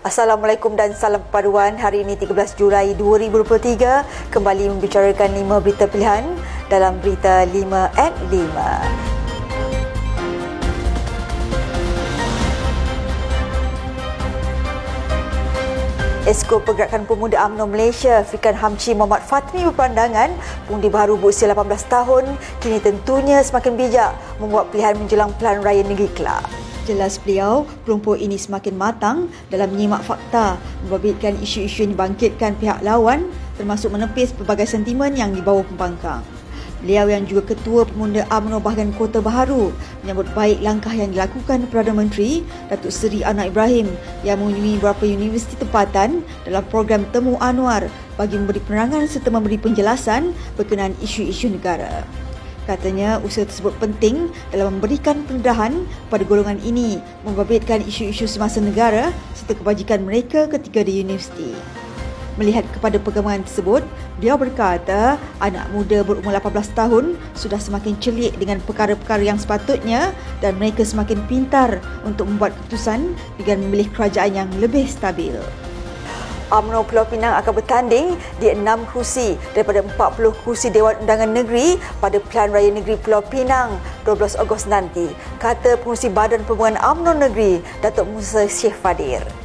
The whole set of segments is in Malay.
Assalamualaikum dan salam perpaduan. Hari ini 13 Julai 2023 kembali membicarakan 5 berita pilihan dalam berita 5 at 5. Esko Pergerakan Pemuda UMNO Malaysia, Fikan Hamci Muhammad Fatmi berpandangan pengundi baru berusia 18 tahun kini tentunya semakin bijak membuat pilihan menjelang pilihan raya negeri kelak. Jelas beliau, kelompok ini semakin matang dalam menyimak fakta membabitkan isu-isu yang dibangkitkan pihak lawan termasuk menepis pelbagai sentimen yang dibawa pembangkang. Beliau yang juga Ketua Pemuda UMNO Bahagian Kota Baharu menyambut baik langkah yang dilakukan Perdana Menteri Datuk Seri Anwar Ibrahim yang mengunjungi beberapa universiti tempatan dalam program Temu Anwar bagi memberi penerangan serta memberi penjelasan berkenaan isu-isu negara. Katanya usaha tersebut penting dalam memberikan pendedahan pada golongan ini membabitkan isu-isu semasa negara serta kebajikan mereka ketika di universiti. Melihat kepada perkembangan tersebut, dia berkata anak muda berumur 18 tahun sudah semakin celik dengan perkara-perkara yang sepatutnya dan mereka semakin pintar untuk membuat keputusan dengan memilih kerajaan yang lebih stabil. UMNO Pulau Pinang akan bertanding di 6 kursi daripada 40 kursi Dewan Undangan Negeri pada Pilihan Raya Negeri Pulau Pinang 12 Ogos nanti, kata pengurusi Badan Pembangunan UMNO Negeri, Datuk Musa Syekh Fadir.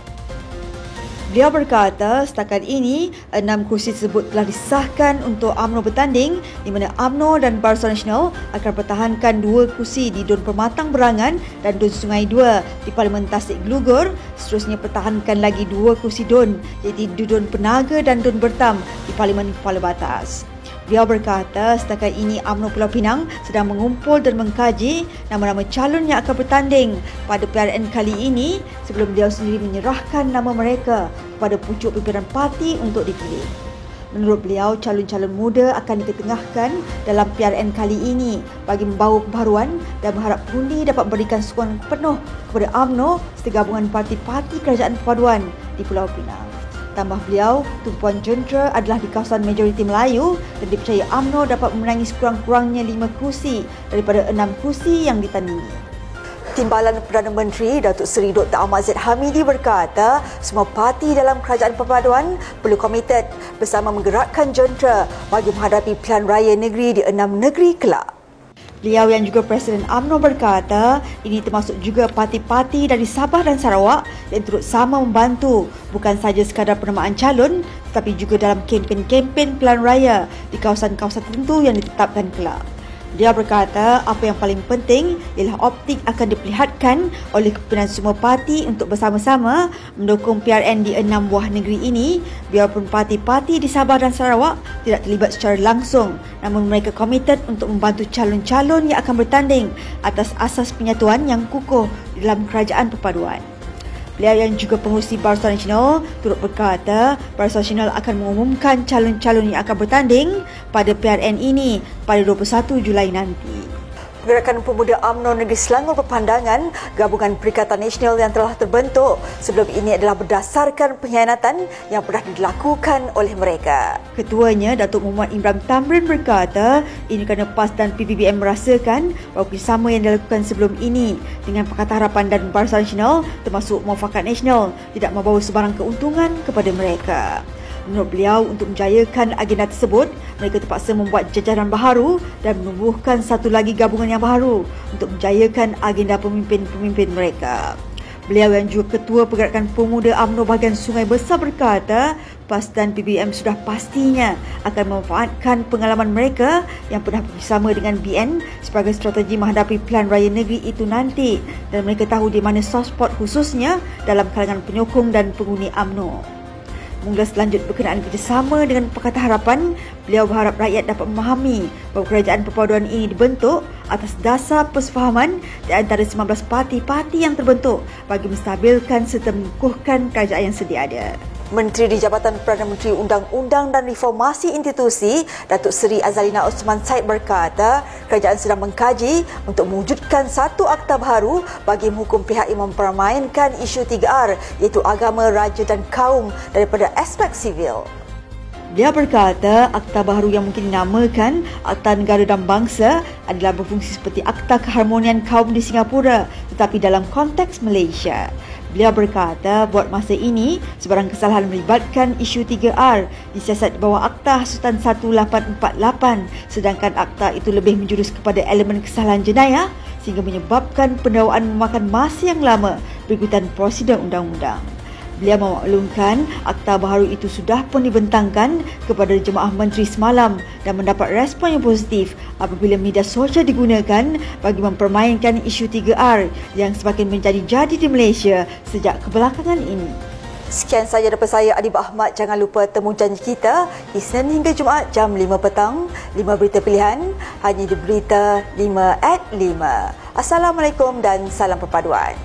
Dia berkata setakat ini enam kursi tersebut telah disahkan untuk UMNO bertanding di mana UMNO dan Barisan Nasional akan pertahankan dua kursi di Dun Permatang Berangan dan Dun Sungai Dua di Parlimen Tasik Glugur seterusnya pertahankan lagi dua kursi Dun iaitu Dun Penaga dan Dun Bertam di Parlimen Kepala Batas. Beliau berkata setakat ini UMNO Pulau Pinang sedang mengumpul dan mengkaji nama-nama calon yang akan bertanding pada PRN kali ini sebelum beliau sendiri menyerahkan nama mereka kepada pucuk pimpinan parti untuk dipilih. Menurut beliau, calon-calon muda akan diketengahkan dalam PRN kali ini bagi membawa pembaharuan dan berharap pengundi dapat memberikan sokongan penuh kepada UMNO serta gabungan parti-parti kerajaan perpaduan di Pulau Pinang. Tambah beliau, tumpuan jentera adalah di kawasan majoriti Melayu dan dipercayai UMNO dapat memenangi sekurang-kurangnya lima kursi daripada enam kursi yang ditandingi. Timbalan Perdana Menteri Datuk Seri Dr. Ahmad Zaid Hamidi berkata semua parti dalam kerajaan perpaduan perlu komited bersama menggerakkan jentera bagi menghadapi pilihan raya negeri di enam negeri kelak. Beliau yang juga Presiden AMNO berkata ini termasuk juga parti-parti dari Sabah dan Sarawak yang turut sama membantu bukan sahaja sekadar penamaan calon tetapi juga dalam kempen-kempen pilihan raya di kawasan-kawasan tertentu yang ditetapkan kelak. Dia berkata apa yang paling penting ialah optik akan diperlihatkan oleh kepimpinan semua parti untuk bersama-sama mendukung PRN di enam buah negeri ini biarpun parti-parti di Sabah dan Sarawak tidak terlibat secara langsung namun mereka komited untuk membantu calon-calon yang akan bertanding atas asas penyatuan yang kukuh dalam kerajaan perpaduan. Beliau yang juga pengurusi Barisan Nasional turut berkata Barisan Nasional akan mengumumkan calon-calon yang akan bertanding pada PRN ini pada 21 Julai nanti. Gerakan Pemuda UMNO Negeri Selangor berpandangan gabungan Perikatan Nasional yang telah terbentuk sebelum ini adalah berdasarkan pengkhianatan yang pernah dilakukan oleh mereka. Ketuanya Datuk Muhammad Imran Tamrin berkata ini kerana PAS dan PBBM merasakan bahawa kerjasama yang dilakukan sebelum ini dengan Pakatan Harapan dan Barisan Nasional termasuk Muafakat Nasional tidak membawa sebarang keuntungan kepada mereka. Menurut beliau, untuk menjayakan agenda tersebut, mereka terpaksa membuat jajaran baharu dan menubuhkan satu lagi gabungan yang baharu untuk menjayakan agenda pemimpin-pemimpin mereka. Beliau yang juga Ketua Pergerakan Pemuda UMNO bahagian Sungai Besar berkata, PAS dan PBM sudah pastinya akan memanfaatkan pengalaman mereka yang pernah bersama dengan BN sebagai strategi menghadapi pilihan raya negeri itu nanti dan mereka tahu di mana soft spot khususnya dalam kalangan penyokong dan penghuni UMNO. Mengulas lanjut berkenaan kerjasama dengan Pakatan Harapan, beliau berharap rakyat dapat memahami bahawa kerajaan perpaduan ini dibentuk atas dasar persefahaman di antara 19 parti-parti yang terbentuk bagi menstabilkan serta mengukuhkan kerajaan yang sedia ada. Menteri di Jabatan Perdana Menteri Undang-Undang dan Reformasi Institusi, Datuk Seri Azalina Osman Said berkata, kerajaan sedang mengkaji untuk mewujudkan satu akta baru bagi menghukum pihak yang mempermainkan isu 3R iaitu agama, raja dan kaum daripada aspek sivil. Dia berkata akta baru yang mungkin dinamakan Akta Negara dan Bangsa adalah berfungsi seperti Akta Keharmonian Kaum di Singapura tetapi dalam konteks Malaysia. Beliau berkata buat masa ini sebarang kesalahan melibatkan isu 3R disiasat di bawah Akta Hasutan 1848 sedangkan akta itu lebih menjurus kepada elemen kesalahan jenayah sehingga menyebabkan pendakwaan memakan masa yang lama. Berikutan prosedur undang-undang. Beliau memaklumkan akta baharu itu sudah pun dibentangkan kepada jemaah menteri semalam dan mendapat respon yang positif apabila media sosial digunakan bagi mempermainkan isu 3R yang semakin menjadi jadi di Malaysia sejak kebelakangan ini. Sekian sahaja daripada saya Adib Ahmad. Jangan lupa temu janji kita Isnin hingga Jumaat jam 5 petang. 5 berita pilihan hanya di berita 5 at 5. Assalamualaikum dan salam perpaduan.